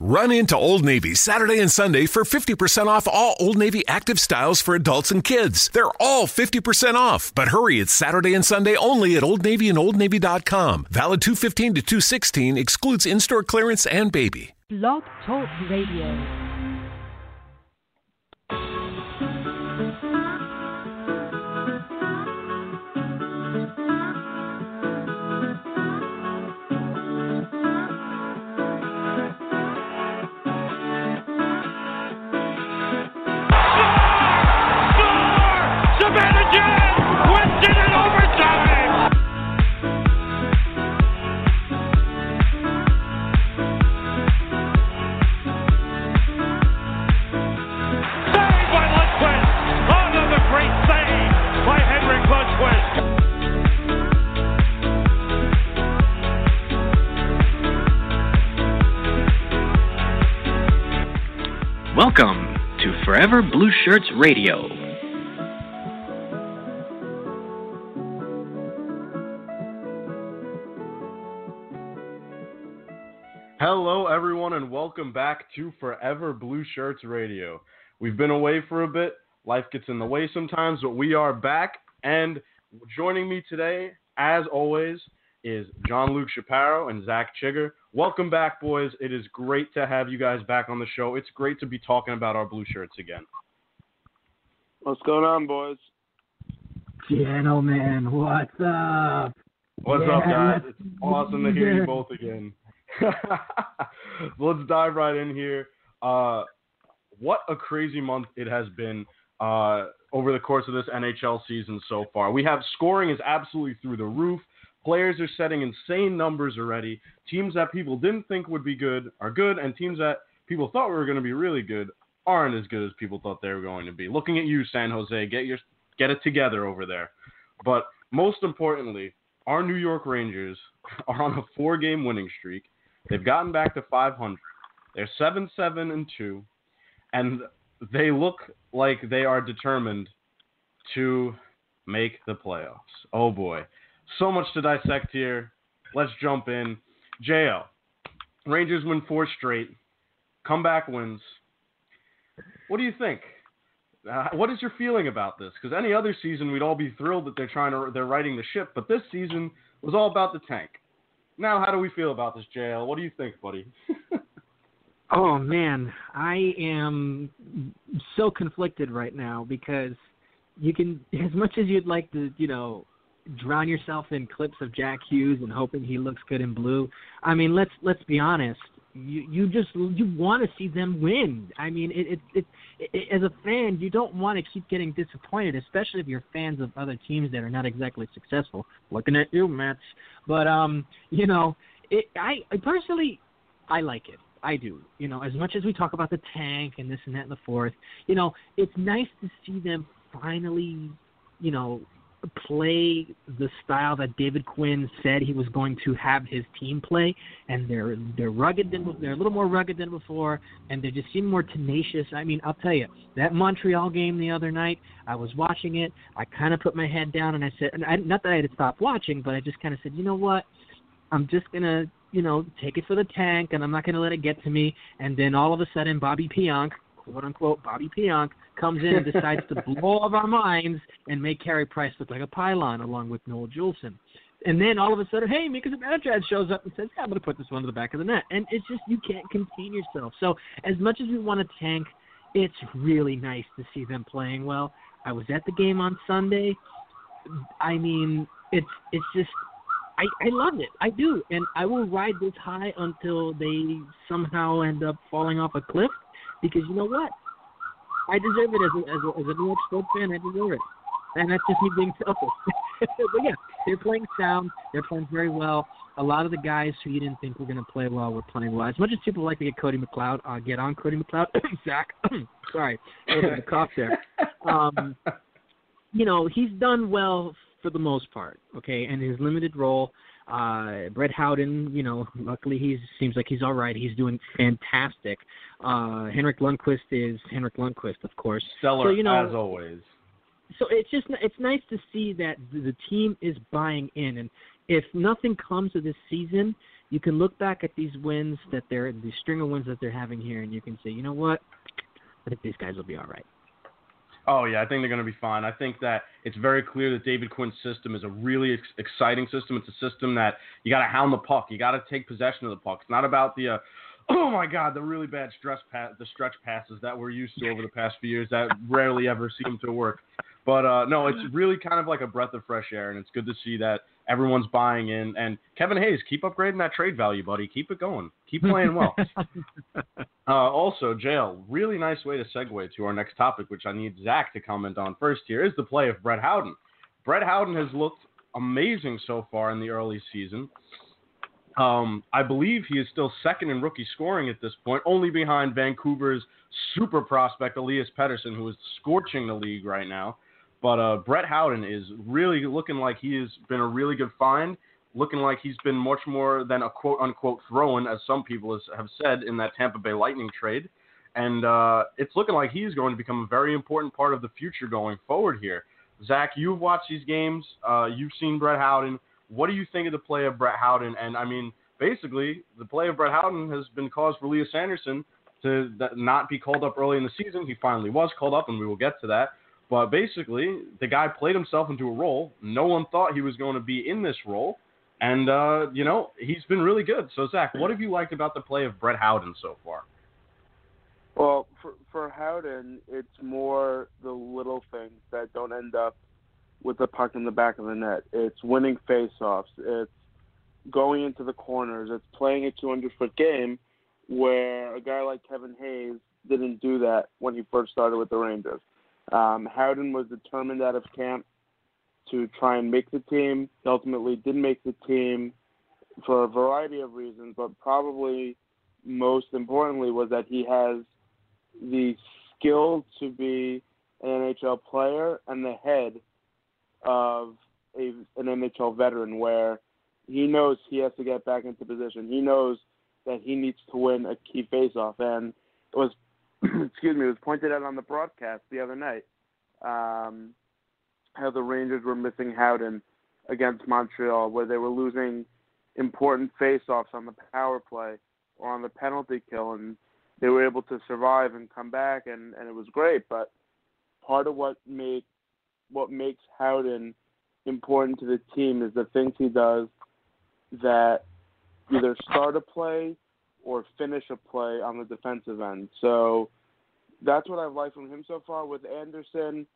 Run into Old Navy Saturday and Sunday for 50% off all Old Navy active styles for adults and kids. They're all 50% off. But hurry, it's Saturday and Sunday only at Old Navy and OldNavy.com. Valid 215 to 216 excludes in-store clearance and baby. Blog Talk Radio. Welcome to Forever Blue Shirts Radio. Hello, everyone, and welcome back to Forever Blue Shirts Radio. We've been away for a bit. Life gets in the way sometimes, but we are back. And joining me today, as always, is John Luke Shapiro and Zach Chigger. Welcome back, boys. It is great to have you guys back on the show. It's great to be talking about our blue shirts again. What's going on, boys? Gentlemen, what's up? What's yeah. up, guys? It's awesome to hear you both again. Let's dive right in here. Uh, what a crazy month it has been uh, over the course of this NHL season so far. We have scoring is absolutely through the roof. Players are setting insane numbers already. Teams that people didn't think would be good are good, and teams that people thought were going to be really good aren't as good as people thought they were going to be. Looking at you, San Jose, get your get it together over there. But most importantly, our New York Rangers are on a four-game winning streak. They've gotten back to 500. They're 7 7 and 2, and they look like they are determined to make the playoffs. Oh boy. So much to dissect here. Let's jump in. JL. Rangers win four straight. Comeback wins. What do you think? Uh, what is your feeling about this? Because any other season, we'd all be thrilled that they're trying to they're righting the ship, but this season was all about the tank. Now, how do we feel about this, JL? What do you think, buddy? oh man, I am so conflicted right now because you can, as much as you'd like to, you know, drown yourself in clips of Jack Hughes and hoping he looks good in blue. I mean, let's let's be honest. You you just you want to see them win. I mean, it, it, it, it as a fan, you don't want to keep getting disappointed, especially if you're fans of other teams that are not exactly successful. Looking at you, Mets. But um, you know, it, I, I personally, I like it. I do. You know, as much as we talk about the tank and this and that and the fourth, you know, it's nice to see them finally, you know, play the style that David Quinn said he was going to have his team play, and they're they're rugged than they're a little more rugged than before, and they just seem more tenacious. I mean, I'll tell you that Montreal game the other night, I was watching it. I kind of put my head down and I said, and I, not that I had to stop watching, but I just kind of said, you know what, I'm just gonna you know take it for the tank, and I'm not gonna let it get to me. And then all of a sudden, Bobby Pionk, quote unquote, Bobby Pionk comes in and decides to blow up our minds and make Carey Price look like a pylon along with Noah Juulsen. And then all of a sudden, hey, Mika Zibanejad shows up and says, yeah, I'm going to put this one to the back of the net. And it's just, you can't contain yourself. So as much as we want to tank, it's really nice to see them playing well. I was at the game on Sunday. I mean, it's it's just I, I love it. I do. And I will ride this high until they somehow end up falling off a cliff because you know what? I deserve it as a, as a, as a New York sports fan. I deserve it, and that's just me being selfish. but yeah, they're playing sound. They're playing very well. A lot of the guys who you didn't think were going to play well were playing well. As much as people like to get Cody McLeod, uh, get on Cody McLeod. Zach, sorry, the cough there. Um, you know, he's done well for the most part. Okay, and his limited role. Uh, Brett Howden, you know, luckily he seems like he's all right. He's doing fantastic. Uh, Henrik Lundqvist is Henrik Lundqvist, of course. Stellar so, you know, as always. So it's just it's nice to see that the team is buying in, and if nothing comes of this season, you can look back at these wins that they're the string of wins that they're having here, and you can say, you know what, I think these guys will be all right. Oh yeah, I think they're going to be fine. I think that it's very clear that David Quinn's system is a really ex- exciting system. It's a system that you got to hound the puck. You got to take possession of the puck. It's not about the uh, oh my god, the really bad stress pa- the stretch passes that we're used to over the past few years that rarely ever seem to work. But uh, no, it's really kind of like a breath of fresh air, and it's good to see that everyone's buying in. And Kevin Hayes, keep upgrading that trade value, buddy. Keep it going. Keep playing well. uh, also, JL, really nice way to segue to our next topic, which I need Zach to comment on first. Here is the play of Brett Howden. Brett Howden has looked amazing so far in the early season. Um, I believe he is still second in rookie scoring at this point, only behind Vancouver's super prospect Elias Pettersson, who is scorching the league right now. But uh, Brett Howden is really looking like he has been a really good find, looking like he's been much more than a quote unquote throw in, as some people have said in that Tampa Bay Lightning trade. And uh, it's looking like he's going to become a very important part of the future going forward here. Zach, you've watched these games. Uh, you've seen Brett Howden. What do you think of the play of Brett Howden? And I mean, basically, the play of Brett Howden has been cause for Elias Andersson to not be called up early in the season. He finally was called up, and we will get to that. But basically, the guy played himself into a role. No one thought he was going to be in this role. And, uh, you know, he's been really good. So, Zach, what have you liked about the play of Brett Howden so far? Well, for, for Howden, it's more the little things that don't end up with the puck in the back of the net. It's winning faceoffs. It's going into the corners. It's playing a 200 foot game where a guy like Kevin Hayes didn't do that when he first started with the Rangers. Um, Howden was determined out of camp to try and make the team. He ultimately did make the team for a variety of reasons, but probably most importantly was that he has the skill to be an NHL player and the head of a, an NHL veteran where he knows he has to get back into position. He knows that he needs to win a key faceoff, and it was excuse me, it was pointed out on the broadcast the other night um, how the Rangers were missing Howden against Montreal, where they were losing important faceoffs on the power play or on the penalty kill, and they were able to survive and come back, and, and it was great. But part of what make what makes Howden important to the team is the things he does that either start a play or finish a play on the defensive end. So that's what I've liked from him so far. With Andersson,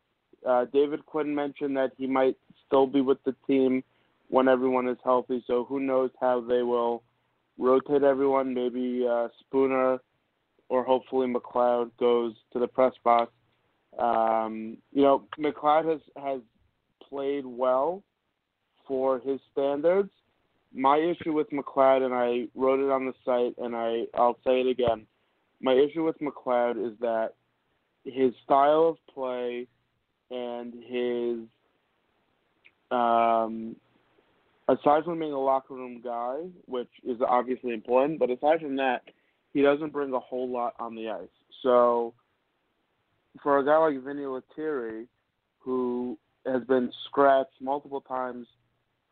uh, David Quinn mentioned that he might still be with the team when everyone is healthy. So who knows how they will rotate everyone? Maybe uh, Spooner or hopefully McLeod goes to the press box. Um, you know, McLeod has has played well for his standards my issue with McLeod, and I wrote it on the site, and I I'll say it again. My issue with McLeod is that his style of play and his um, aside from being a locker room guy, which is obviously important, but aside from that, he doesn't bring a whole lot on the ice. So for a guy like Vinny Lettieri, who has been scratched multiple times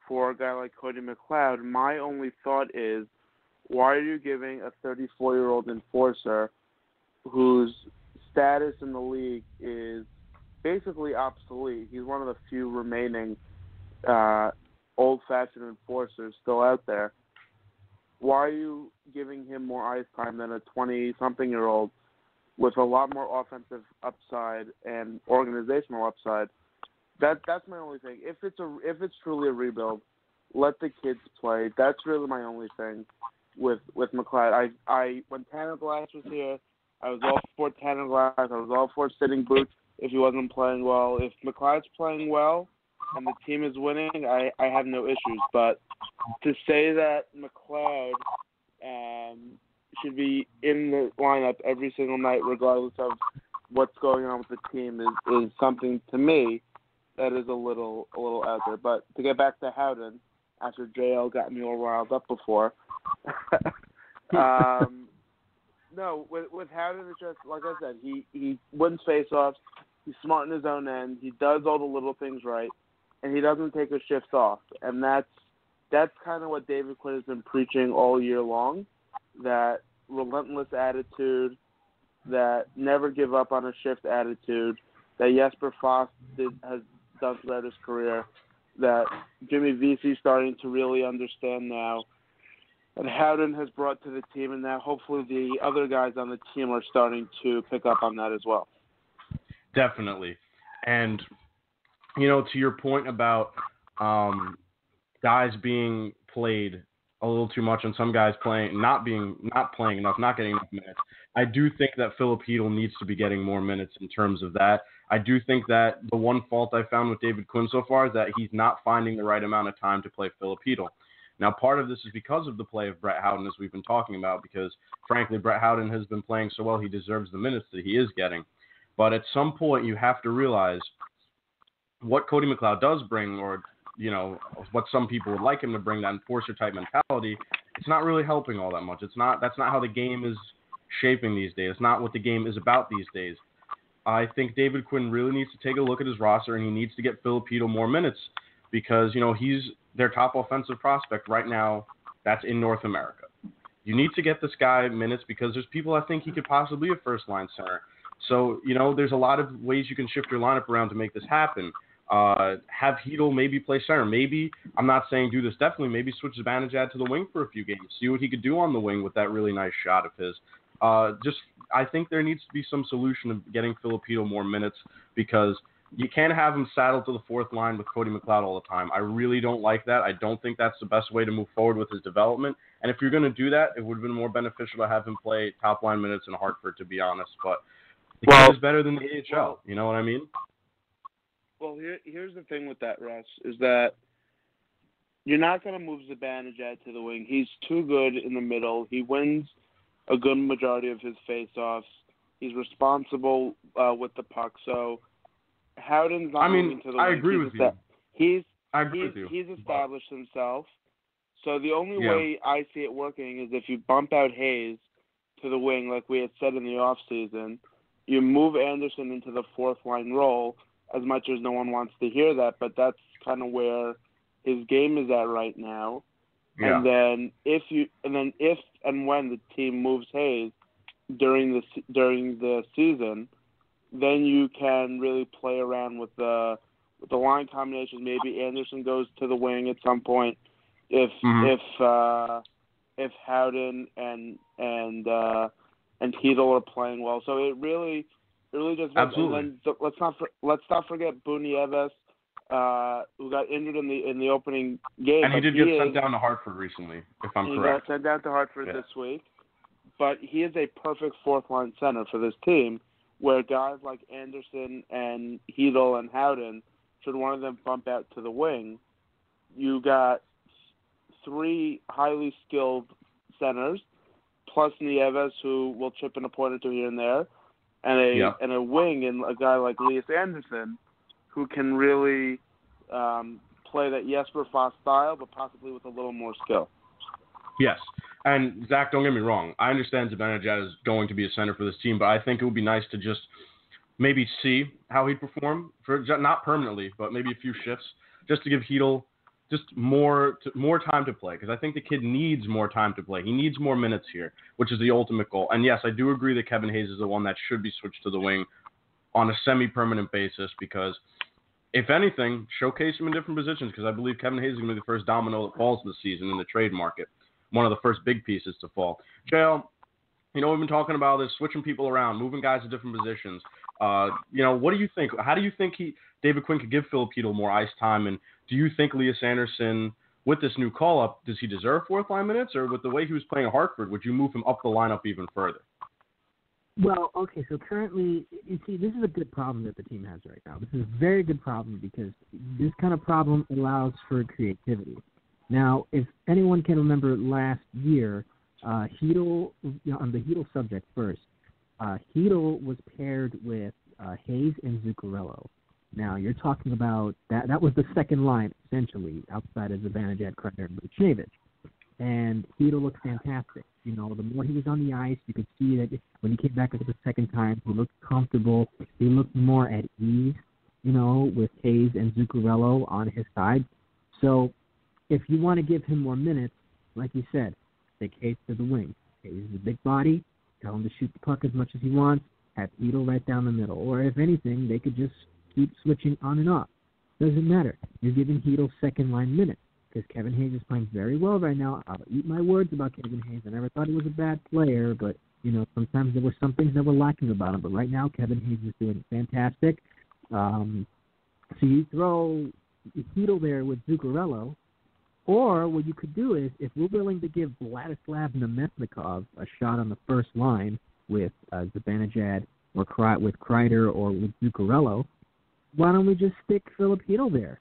for a guy like Cody McLeod, my only thought is, why are you giving a 34 year old enforcer whose status in the league is basically obsolete? He's one of the few remaining uh, old fashioned enforcers still out there. Why are you giving him more ice time than a 20 something year old with a lot more offensive upside and organizational upside? That that's my only thing. If it's a if it's truly a rebuild, let the kids play. That's really my only thing with with McLeod. I I when Tanner Glass was here, I was all for Tanner Glass. I was all for sitting boots if he wasn't playing well. If McLeod's playing well and the team is winning, I I have no issues. But to say that McLeod um, should be in the lineup every single night, regardless of what's going on with the team, is is something to me that is a little a little out there. But to get back to Howden, after JL got me all riled up before. um, no, with with Howden, it's just like I said, he he wins faceoffs. He's smart in his own end. He does all the little things right, and he doesn't take his shifts off. And that's that's kind of what David Quinn has been preaching all year long. That relentless attitude, that never give up on a shift attitude, that Jesper Fast did, has done throughout his career, that Jimmy Vesey starting to really understand now, and Howden has brought to the team, and now hopefully the other guys on the team are starting to pick up on that as well. Definitely, and you know, to your point about um, guys being played a little too much and some guys playing not being not playing enough, not getting enough minutes. I do think that Filip Chytil needs to be getting more minutes in terms of that. I do think that the one fault I found with David Quinn so far is that he's not finding the right amount of time to play Filip Chytil. Now, part of this is because of the play of Brett Howden, as we've been talking about, because frankly, Brett Howden has been playing so well, he deserves the minutes that he is getting. But at some point, you have to realize what Cody McLeod does bring, or you know what some people would like him to bring, that enforcer type mentality. It's not really helping all that much. It's not. That's not how the game is shaping these days. It's not what the game is about these days. I think David Quinn really needs to take a look at his roster and he needs to get Filipino more minutes because you know he's their top offensive prospect right now. That's in North America. You need to get this guy minutes because there's people I think he could possibly be a first line center. So you know there's a lot of ways you can shift your lineup around to make this happen. Uh, have Chytil maybe play center. Maybe I'm not saying do this definitely. Maybe switch Zibanejad to the wing for a few games. See what he could do on the wing with that really nice shot of his. Uh, just I think there needs to be some solution of getting Filipino more minutes because you can't have him saddled to the fourth line with Cody McLeod all the time. I really don't like that. I don't think that's the best way to move forward with his development. And if you're going to do that, it would have been more beneficial to have him play top line minutes in Hartford, to be honest. But the well, kid is better than the AHL. You know what I mean? Well, here, here's the thing with that, Russ, is that you're not going to move Zibanejad to the wing. He's too good in the middle. He wins a good majority of his faceoffs. He's responsible uh, with the puck. So Howden's not I mean, moving to the I wing. agree he's with you. He's I agree he's, with you. he's established but... himself. So the only yeah. way I see it working is if you bump out Hayes to the wing, like we had said in the off season. You move Andersson into the fourth line role as much as no one wants to hear that, but that's kind of where his game is at right now. Yeah. And then if you and then if and when the team moves Hayes during the during the season, then you can really play around with the with the line combinations. Maybe Andersson goes to the wing at some point if mm-hmm. if uh, if Howden and and uh, and Chytil are playing well. So it really it really just Absolutely. And then let's not let's not forget Boo Nieves, uh, who got injured in the in the opening game. And he did he get is, sent down to Hartford recently, if I'm he correct. He got sent down to Hartford yeah. this week. But he is a perfect fourth line center for this team, where guys like Andersson and Chytil and Howden, should one of them bump out to the wing, you got three highly skilled centers, plus Nieves, who will chip in a point or two here and there, and a yeah. and a wing and a guy like Lias Andersson, who can really um, play that Jesper Fast style, but possibly with a little more skill. Yes, and Zach, don't get me wrong. I understand Zibanejad is going to be a center for this team, but I think it would be nice to just maybe see how he'd perform for not permanently, but maybe a few shifts, just to give Chytil just more more time to play because I think the kid needs more time to play. He needs more minutes here, which is the ultimate goal. And yes, I do agree that Kevin Hayes is the one that should be switched to the wing on a semi-permanent basis because if anything, showcase him in different positions because I believe Kevin Hayes is going to be the first domino that falls this season in the trade market, one of the first big pieces to fall. JL, you know we've been talking about this, switching people around, moving guys to different positions. Uh, you know, what do you think? How do you think he David Quinn could give Filipino more ice time and do you think Lias Andersson, with this new call up, does he deserve fourth line minutes, or with the way he was playing at Hartford, would you move him up the lineup even further? Well, okay, so currently, you see, this is a good problem that the team has right now. This is a very good problem because this kind of problem allows for creativity. Now, if anyone can remember last year, uh, you know, on the Chytil subject first, uh, Chytil was paired with uh, Hayes and Zuccarello. Now you're talking about that. That was the second line essentially, outside of Zibanejad, Kreider, and Buchnevich. And Chytil looked fantastic. You know, the more he was on the ice, you could see that when he came back for the second time, he looked comfortable. He looked more at ease. You know, with Hayes and Zuccarello on his side. So if you want to give him more minutes, like you said, take Hayes to the wing. Hayes is a big body. Tell him to shoot the puck as much as he wants. Have Chytil right down the middle. Or if anything, they could just keep switching on and off. Doesn't matter. You're giving Chytil second line minutes because Kevin Hayes is playing very well right now. I'll eat my words about Kevin Hayes. I never thought he was a bad player, but you know sometimes there were some things that were lacking about him. But right now, Kevin Hayes is doing fantastic. Um, so you throw Chytil there with Zuccarello, or what you could do is, if we're willing to give Vladislav Namestnikov a shot on the first line with uh, Zibanejad or with Kreider or with Zuccarello, why don't we just stick Filip Chytil there?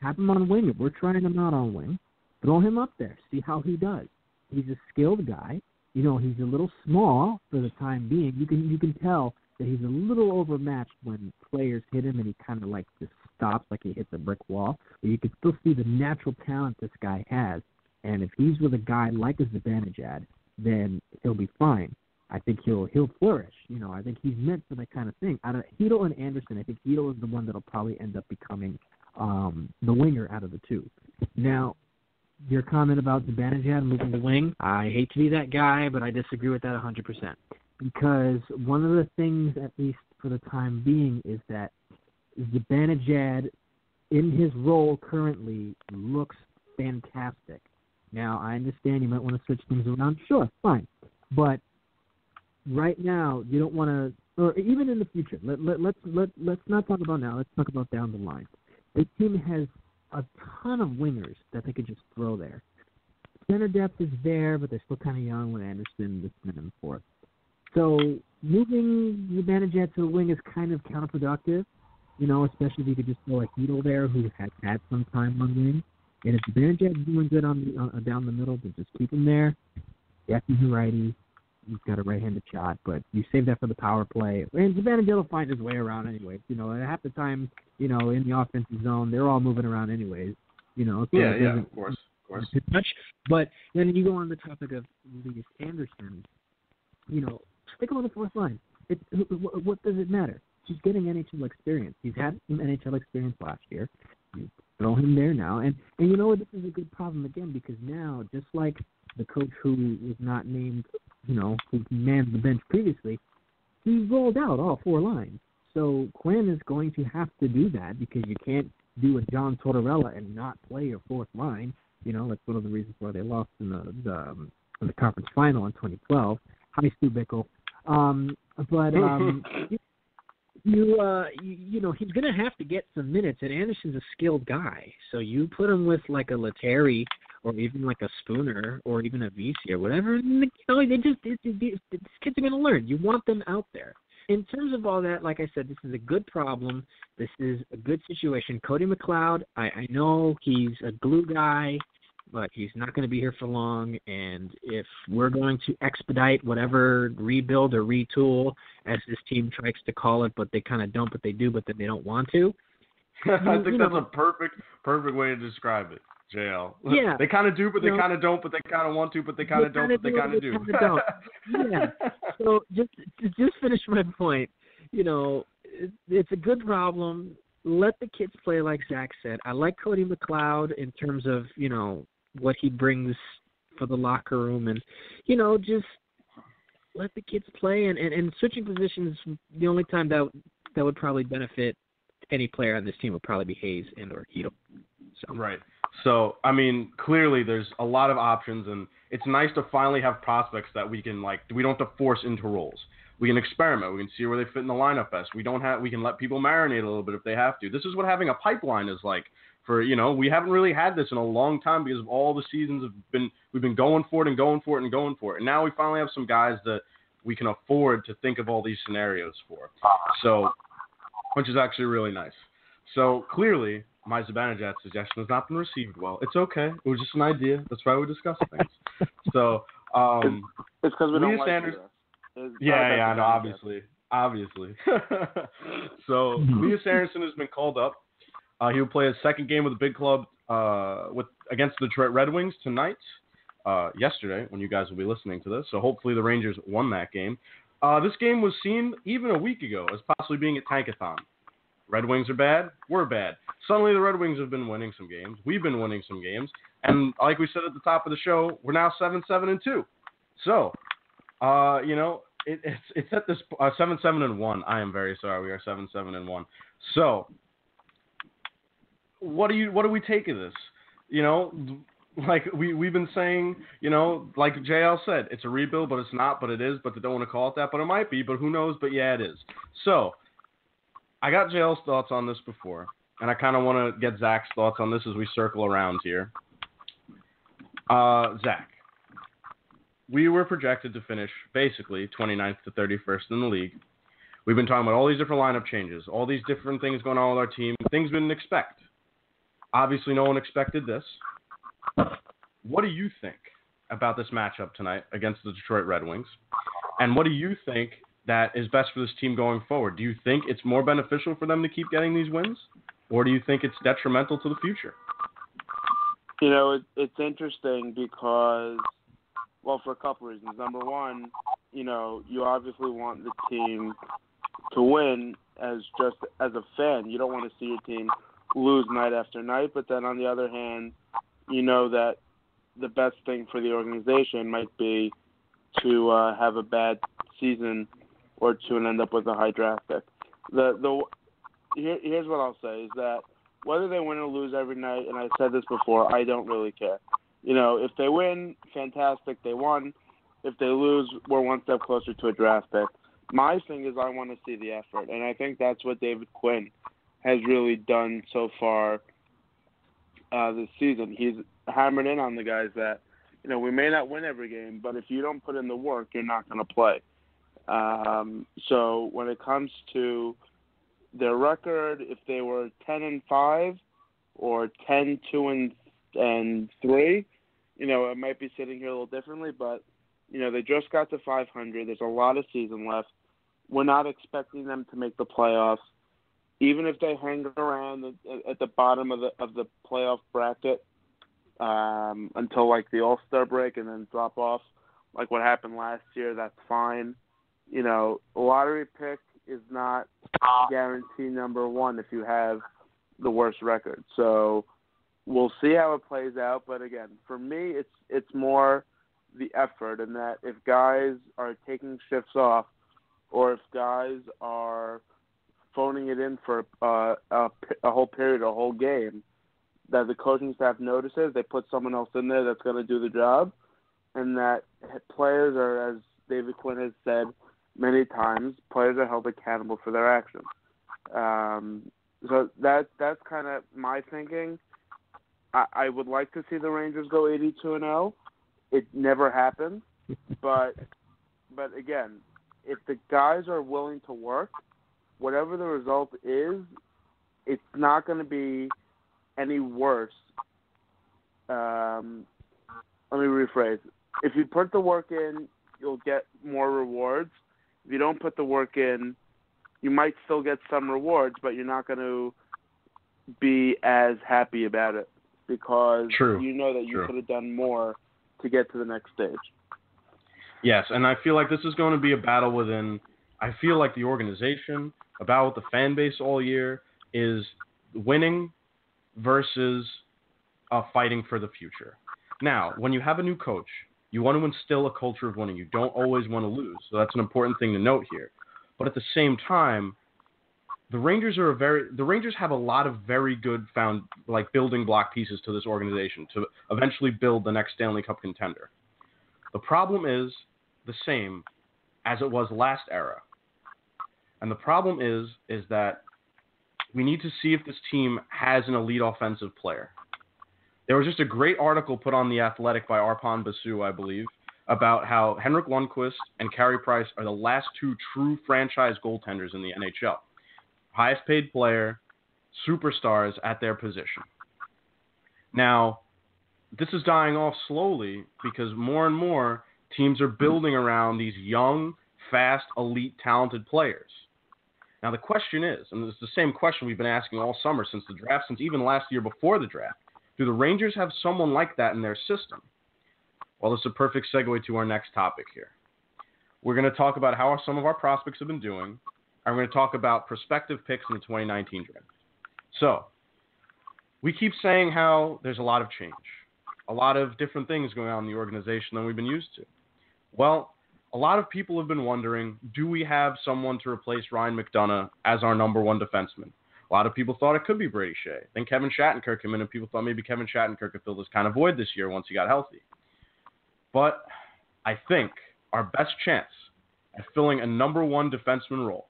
Have him on wing. If we're trying him out on wing, throw him up there. See how he does. He's a skilled guy. You know, he's a little small for the time being. You can you can tell that he's a little overmatched when players hit him and he kind of like just stops like he hits a brick wall. But you can still see the natural talent this guy has. And if he's with a guy like a Zibanejad, then he'll be fine. I think he'll he'll flourish. You know, I think he's meant for that kind of thing. Out of Chytil and Andersson, I think Chytil is the one that'll probably end up becoming um, the winger out of the two. Now, your comment about Zibanejad moving the wing, I hate to be that guy, but I disagree with that 100% because one of the things, at least for the time being, is that Zibanejad, in his role currently, looks fantastic. Now, I understand you might want to switch things around. Sure, fine. But right now, you don't want to, or even in the future, let, let, let's, let, let's not talk about now. Let's talk about down the line. This team has a ton of wingers that they could just throw there. Center depth is there, but they're still kind of young with Andersson, this and forth. So moving Zibanejad to the wing is kind of counterproductive, you know, especially if you could just throw a Chytil there who has had some time on wing. And if Zibanejad's doing good on the uh, down the middle, then just keep him there. He's a righty. He's got a right-handed shot, but you save that for the power play. And Zibanejad will find his way around anyway. You know, half the time, you know, in the offensive zone, they're all moving around anyways. You know, so yeah, yeah, of course, of course. too much. But then you go on the topic of Elias Andersson. You know, stick him on the fourth line. It, what, what does it matter? He's getting NHL experience. He's had some NHL experience last year. You throw him there now, and and you know what? This is a good problem again because now, just like the coach who was not named, you know, who manned the bench previously, he rolled out all four lines. So Quinn is going to have to do that because you can't do a John Tortorella and not play your fourth line. You know, that's one of the reasons why they lost in the the, um, in the conference final in 2012. Hi, Stu Bickel. Um, but um, you, uh, you, you know, he's going to have to get some minutes, and Andersson's a skilled guy. So you put him with like a Lettieri or even like a Spooner or even a Vesey or whatever. And, you know, they just it, it, it, these kids are going to learn. You want them out there. In terms of all that, like I said, this is a good problem. This is a good situation. Cody McLeod, I, I know he's a glue guy, but he's not going to be here for long. And if we're going to expedite whatever rebuild or retool, as this team tries to call it, but they kind of don't, but they do, but then they don't want to. I think that's a perfect, perfect way to describe it, JL. Yeah. they kind of do, but they kind of don't, but they kind of want to, but they kind of don't, but they kind of do. don't. Yeah. so just to just finish my point, you know, it's a good problem. Let the kids play like Zach said. I like Cody McLeod in terms of you know what he brings for the locker room, and you know just let the kids play. And and, and switching positions, the only time that that would probably benefit any player on this team would probably be Hayes and or Chytil. So Right. So, I mean, clearly there's a lot of options, and it's nice to finally have prospects that we can like. We don't have to force into roles. We can experiment. We can see where they fit in the lineup best. We don't have. We can let people marinate a little bit if they have to. This is what having a pipeline is like. For you know, we haven't really had this in a long time because of all the seasons have been. We've been going for it and going for it and going for it, and now we finally have some guys that we can afford to think of all these scenarios for. So, which is actually really nice. So clearly, my Zibanejad suggestion has not been received well. It's okay. It was just an idea. That's why we discuss things. so, um, It's because we don't Elias like Anders- you. It's not yeah, yeah, I know, obviously, obviously. so, Elias Andersson has been called up. Uh, he will play his second game with the big club uh, with against the Detroit Red Wings tonight. Uh, yesterday, when you guys will be listening to this, so hopefully the Rangers won that game. Uh, this game was seen even a week ago as possibly being at Tankathon. Red Wings are bad. We're bad. Suddenly, the Red Wings have been winning some games. We've been winning some games. And like we said at the top of the show, we're now seven seven and two. So, uh, you know, it, it's it's at this uh, seven seven and one. I am very sorry. We are seven seven and one. So, what do you what do we take of this? You know, like we we've been saying, you know, like JL said, it's a rebuild, but it's not, but it is, but they don't want to call it that, but it might be, but who knows? But yeah, it is. So, I got JL's thoughts on this before, and I kind of want to get Zach's thoughts on this as we circle around here. Uh, Zach, we were projected to finish basically 29th to 31st in the league. We've been talking about all these different lineup changes, all these different things going on with our team, things we didn't expect. Obviously, no one expected this. What do you think about this matchup tonight against the Detroit Red Wings? And what do you think that is best for this team going forward? Do you think it's more beneficial for them to keep getting these wins, or do you think it's detrimental to the future? You know, it, it's interesting because, well, for a couple reasons. Number one, you know, you obviously want the team to win as just as a fan. You don't want to see your team lose night after night. But then on the other hand, you know that the best thing for the organization might be to uh, have a bad season or to end up with a high draft pick. The the here, here's what I'll say is that whether they win or lose every night, and I said this before, I don't really care. You know, if they win, fantastic, they won. If they lose, we're one step closer to a draft pick. My thing is I want to see the effort, and I think that's what David Quinn has really done so far uh, this season. He's hammered in on the guys that, you know, we may not win every game, but if you don't put in the work, you're not going to play. Um, so when it comes to their record, if they were 10 and 5 or 10 2 and and 3, you know, it might be sitting here a little differently, but you know, they just got to 500. There's a lot of season left. We're not expecting them to make the playoffs. Even if they hang around at the bottom of the of the playoff bracket um, until like the All Star break and then drop off, like what happened last year, that's fine. You know, lottery pick is not guarantee number one if you have the worst record. So we'll see how it plays out. But again, for me, it's it's more the effort and that if guys are taking shifts off, or if guys are phoning it in for uh, a, a whole period, a whole game, that the coaching staff notices, they put someone else in there that's going to do the job, and that players are, as David Quinn has said, many times players are held accountable for their actions. Um, so that that's kind of my thinking. I, I would like to see the Rangers go 82 and 0. It never happened, but but again, if the guys are willing to work, whatever the result is, it's not going to be any worse. Um, let me rephrase. If you put the work in, you'll get more rewards if you don't put the work in, you might still get some rewards, but you're not going to be as happy about it because True. you know that you True. could have done more to get to the next stage. Yes, and I feel like this is going to be a battle within. I feel like the organization, about the fan base all year, is winning versus uh, fighting for the future. Now, when you have a new coach, you want to instill a culture of winning. You don't always want to lose. So that's an important thing to note here. But at the same time, the Rangers are a very the Rangers have a lot of very good found like building block pieces to this organization to eventually build the next Stanley Cup contender. The problem is the same as it was last era. And the problem is is that we need to see if this team has an elite offensive player. There was just a great article put on the Athletic by Arpon Basu, I believe, about how Henrik Lundqvist and Carey Price are the last two true franchise goaltenders in the NHL. Highest paid player, superstars at their position. Now, this is dying off slowly because more and more teams are building around these young, fast, elite, talented players. Now, the question is, and it's the same question we've been asking all summer since the draft, since even last year before the draft do the Rangers have someone like that in their system? Well, it's a perfect segue to our next topic here. We're going to talk about how some of our prospects have been doing. And we're going to talk about prospective picks in the 2019 draft. So, we keep saying how there's a lot of change. a lot of different things going on in the organization than we've been used to. Well, a lot of people have been wondering do we have someone to replace Ryan McDonagh as our number one defenseman? A lot of people thought it could be Brady Skjei. Then Kevin Shattenkirk came in, and people thought maybe Kevin Shattenkirk could fill this kind of void this year once he got healthy. But I think our best chance at filling a number one defenseman role,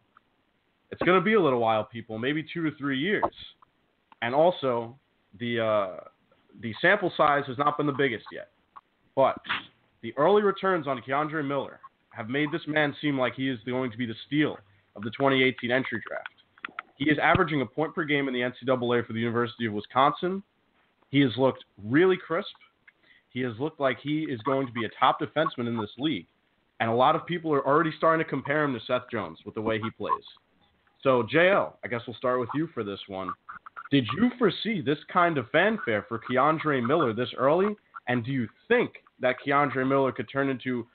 it's going to be a little while, people, maybe two to three years. And also, the uh, the sample size has not been the biggest yet, but the early returns on K'Andre Miller have made this man seem like he is going to be the steal of the 2018 entry draft. He is averaging a point per game in the NCAA for the University of Wisconsin. He has looked really crisp. He has looked like he is going to be a top defenseman in this league. And a lot of people are already starting to compare him to Seth Jones with the way he plays. So, JL, I guess we'll start with you for this one. Did you foresee this kind of fanfare for K'Andre Miller this early? And do you think that K'Andre Miller could turn into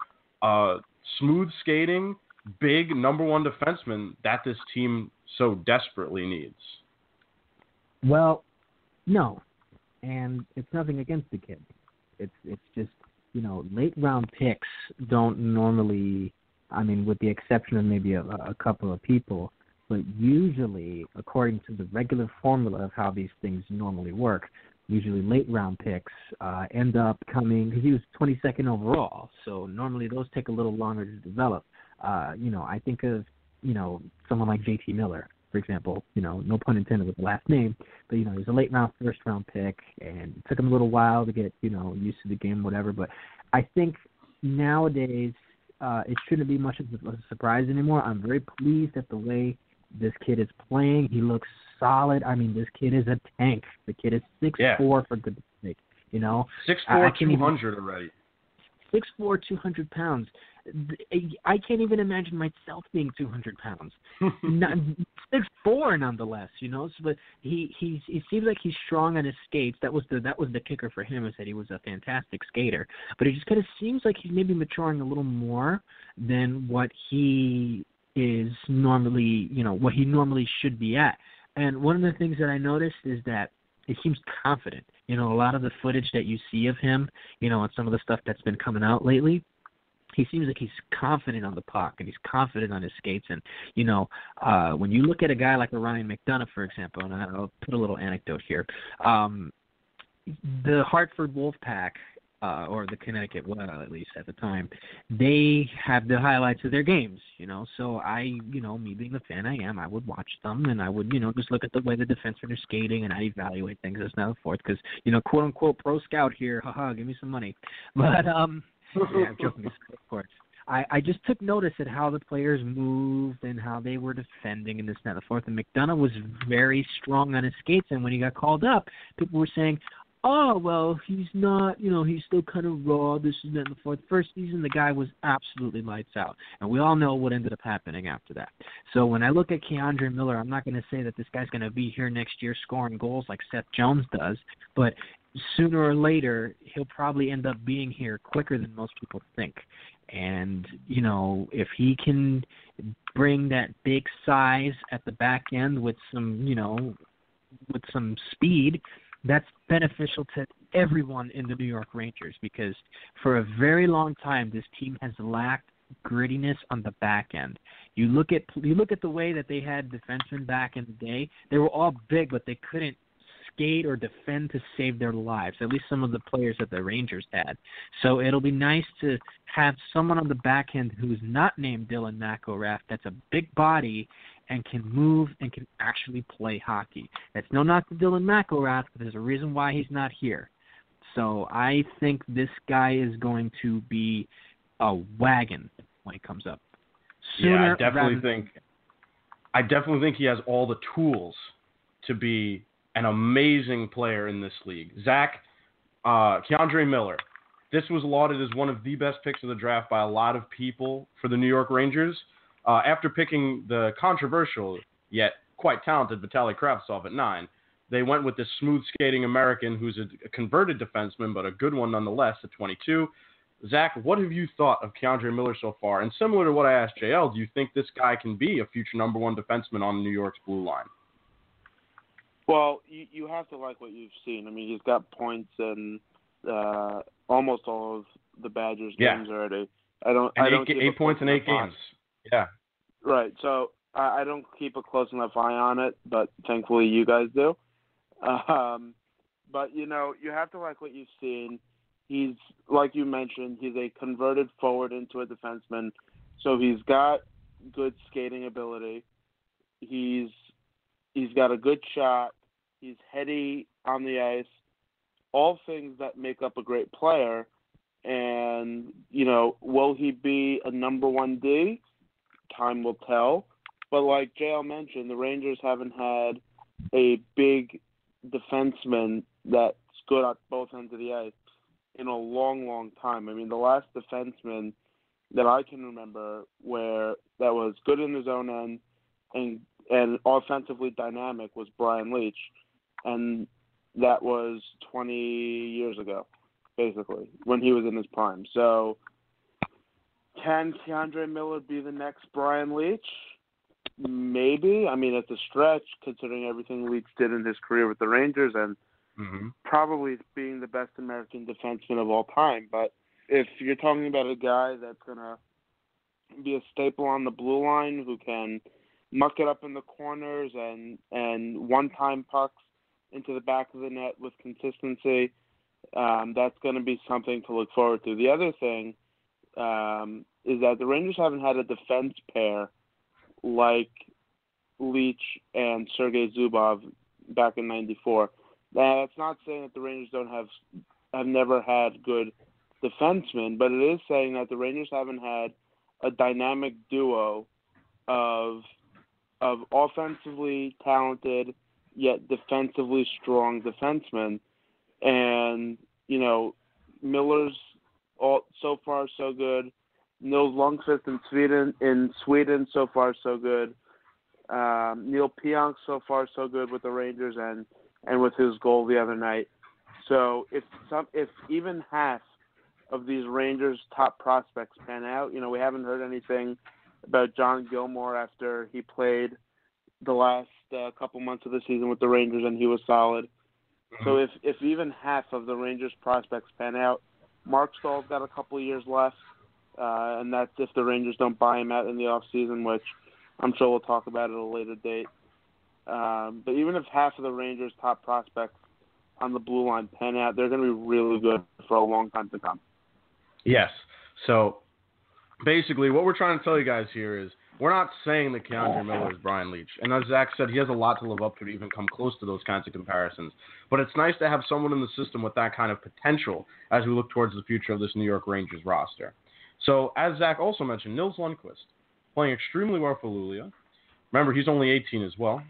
a smooth skating, big number one defenseman that this team so desperately needs? Well, no, and it's nothing against the kid. It's it's just you know late round picks don't normally. I mean, with the exception of maybe a, a couple of people, but usually, according to the regular formula of how these things normally work, usually late round picks uh, end up coming because he was 22nd overall. So normally those take a little longer to develop. Uh, you know, I think of you know someone like JT Miller, for example. You know, no pun intended with the last name, but you know he's a late round first round pick, and it took him a little while to get you know used to the game, whatever. But I think nowadays uh, it shouldn't be much of a surprise anymore. I'm very pleased at the way this kid is playing. He looks solid. I mean, this kid is a tank. The kid is six yeah. four for goodness sake. You know, six four two hundred already. Six four two hundred pounds. I can't even imagine myself being two hundred pounds. six four nonetheless, you know. So, but he he's he seems like he's strong on his skates. That was the that was the kicker for him is that he was a fantastic skater. But it just kind of seems like he's maybe maturing a little more than what he is normally, you know, what he normally should be at. And one of the things that I noticed is that he seems confident. You know, a lot of the footage that you see of him, you know, and some of the stuff that's been coming out lately, he seems like he's confident on the puck and he's confident on his skates. And you know, uh, when you look at a guy like Ryan McDonagh, for example, and I'll put a little anecdote here. Um, the Hartford Wolfpack uh, or the Connecticut Whale at least at the time, they have the highlights of their games, you know. So I, you know, me being the fan I am, I would watch them and I would, you know, just look at the way the defensemen are skating and I evaluate things as now forth because, you know, quote unquote pro scout here, haha, give me some money. But um, yeah, I'm joking, of course. I, I just took notice at how the players moved and how they were defending and this and that and the fourth. And McDonagh was very strong on his skates. And when he got called up, people were saying, oh well he's not you know he's still kind of raw this and that and the fourth. First season the guy was absolutely lights out and we all know what ended up happening after that. So when i look at K'Andre Miller i'm not going to say that this guy's going to be here next year scoring goals like Seth Jones does but sooner or later he'll probably end up being here quicker than most people think. And you know if he can bring that big size at the back end with some you know with some speed that's beneficial to everyone in the New York Rangers because for a very long time this team has lacked grittiness on the back end. You look at you look at the way that they had defensemen back in the day. They were all big, but they couldn't skate or defend to save their lives. At least some of the players that the Rangers had. So it'll be nice to have someone on the back end who's not named Dylan McIlrath that's a big body and can move and can actually play hockey. That's no knock to Dylan McIlrath, but there's a reason why he's not here. So I think this guy is going to be a wagon when he comes up. Sooner yeah, I definitely think. I definitely think he has all the tools to be an amazing player in this league. Zach, uh, K'Andre Miller. This was lauded as one of the best picks of the draft by a lot of people for the New York Rangers. Uh, after picking the controversial yet quite talented Vitaly Kravtsov at nine, they went with this smooth skating American who's a, a, converted defenseman, but a good one nonetheless at 22. Zach, what have you thought of K'Andre Miller so far? And similar to what I asked JL, do you think this guy can be a future number one defenseman on New York's blue line? Well, you, you have to like what you've seen. I mean, he's got points in uh, almost all of the Badgers Yeah. games already. I don't. And I don't eight, eight points in eight games. Yeah. Right. So I, I don't keep a close enough eye on it, but thankfully you guys do. Um, but you know, you have to like what you've seen. He's like you mentioned, he's a converted forward into a defenseman, so he's got good skating ability. He's he's got a good shot. He's heady on the ice. All things that make up a great player. And you know, will he be a number one D? Time will tell. But like JL mentioned, the Rangers haven't had a big defenseman that's good at both ends of the ice in a long, long time. I mean, the last defenseman that I can remember where that was good in his own end and and offensively dynamic was Brian Leetch, and that was 20 years ago, basically when he was in his prime. So can K'Andre Miller be the next Brian Leetch? Maybe. I mean, it's a stretch considering everything Leetch did in his career with the Rangers and hmm probably being the best American defenseman of all time. But if you're talking about a guy that's going to be a staple on the blue line who can muck it up in the corners and, and one time pucks into the back of the net with consistency, um, that's going to be something to look forward to. The other thing um, is that the Rangers haven't had a defense pair like Leetch and Sergei Zubov back in '94. Now, that's not saying that the Rangers don't have have never had good defensemen, but it is saying that the Rangers haven't had a dynamic duo of of offensively talented yet defensively strong defensemen. And you know, Miller's all so far so good. Nils Lundkvist in Sweden in Sweden so far so good. Um, Neal Pionk so far so good with the Rangers and and with his goal the other night. So if some if even half of these Rangers top prospects pan out, you know, we haven't heard anything about John Gilmour after he played the last uh, couple months of the season with the Rangers and he was solid. So if if even half of the Rangers prospects pan out, Marc Staal's got a couple of years left, uh, and that's if the Rangers don't buy him out in the off season, which I'm sure we'll talk about at a later date. Um, but even if half of the Rangers' top prospects on the blue line pan out, they're going to be really good for a long time to come. Yes. So basically, what we're trying to tell you guys here is we're not saying that K'Andre Miller is Brian Leetch. And as Zach said, he has a lot to live up to to even come close to those kinds of comparisons. But it's nice to have someone in the system with that kind of potential as we look towards the future of this New York Rangers roster. So, as Zach also mentioned, Nils Lundkvist playing extremely well for Luleå. Remember, he's only 18 as well.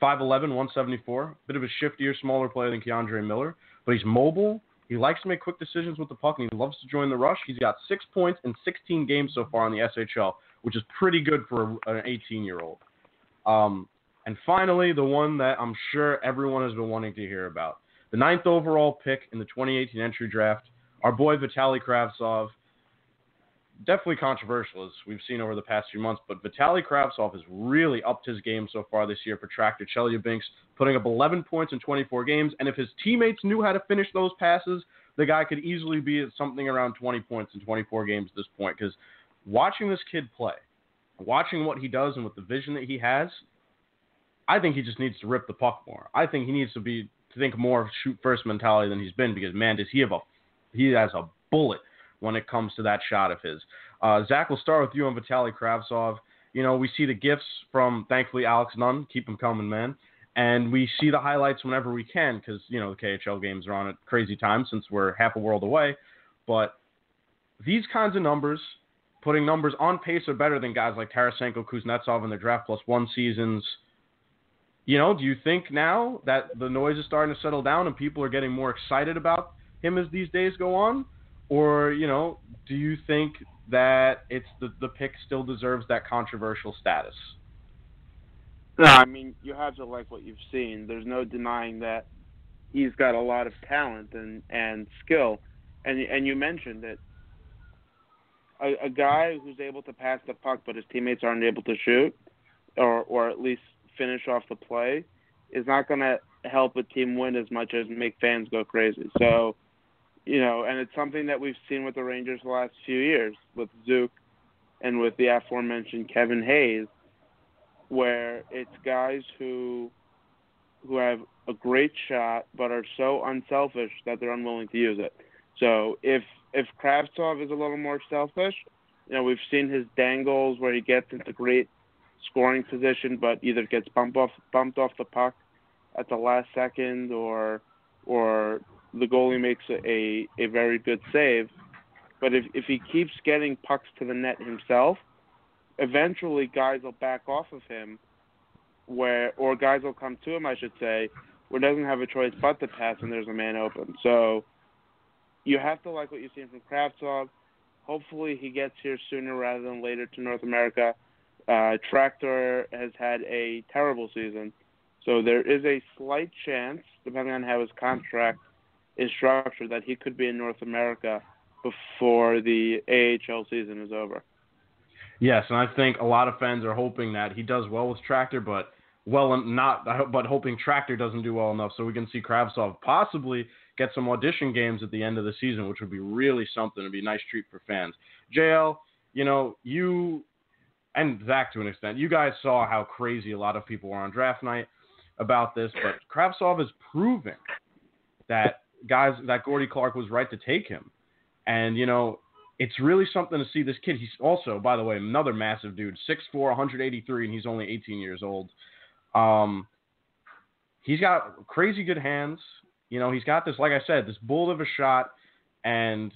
5'11, 174. Bit of a shiftier, smaller player than K'Andre Miller, but he's mobile. He likes to make quick decisions with the puck, and he loves to join the rush. He's got six points in 16 games so far in the SHL, which is pretty good for an 18 year old. Um, and finally, the one that I'm sure everyone has been wanting to hear about the ninth overall pick in the 2018 entry draft, our boy Vitaly Kravtsov. Definitely controversial, as we've seen over the past few months, but Vitaly Kravtsov has really upped his game so far this year for Tractor Chelyabinsk, putting up 11 points in 24 games. And if his teammates knew how to finish those passes, the guy could easily be at something around 20 points in 24 games at this point. Because watching this kid play, watching what he does and with the vision that he has, I think he just needs to rip the puck more. I think he needs to be to think more of shoot first mentality than he's been because man, does he have a he has a bullet when it comes to that shot of his. Uh, Zach, we'll start with you on Vitaly Kravtsov. You know, we see the gifts from thankfully Alex Nunn. Keep them coming, man. And we see the highlights whenever we can because you know the KHL games are on at crazy times since we're half a world away. But these kinds of numbers, putting numbers on pace, are better than guys like Tarasenko, Kuznetsov in their draft plus one seasons. You know, do you think now that the noise is starting to settle down and people are getting more excited about him as these days go on? Or, you know, do you think that it's the, the pick still deserves that controversial status? No, I mean you have to like what you've seen. There's no denying that he's got a lot of talent and and skill, and and you mentioned that a, a guy who's able to pass the puck but his teammates aren't able to shoot, or or at least finish off the play, is not going to help a team win as much as make fans go crazy. So, You know, and it's something that we've seen with the Rangers the last few years with Zook and with the aforementioned Kevin Hayes, where it's guys who who have a great shot but are so unselfish that they're unwilling to use it. So if if Kravtsov is a little more selfish, you know, we've seen his dangles where he gets into great scoring position but either gets bumped off bumped off the puck at the last second or or the goalie makes a, a, very good save. But if if he keeps getting pucks to the net himself, eventually guys will back off of him where or guys will come to him I should say, where doesn't have a choice but to pass and there's a man open. So you have to like what you've seen from Kravtsov. Hopefully he gets here sooner rather than later to North America. Uh, Tractor has had a terrible season, so there is a slight chance, depending on how his contract is structured, that he could be in North America before the AHL season is over. Yes, and I think a lot of fans are hoping that he does well with Tractor, but well not but hoping Tractor doesn't do well enough so we can see Kravtsov possibly get some audition games at the end of the season, which would be really something. It'd be a nice treat for fans. JL, you know, you and Zach to an extent, you guys saw how crazy a lot of people were on draft night about this, but Kravtsov is proving that guys that Gordie Clark was right to take him. And, you know, it's really something to see this kid. He's also, by the way, another massive dude, 6'4, 183, and he's only 18 years old. Um, he's got crazy good hands. You know, he's got this, like I said, this bullet of a shot, and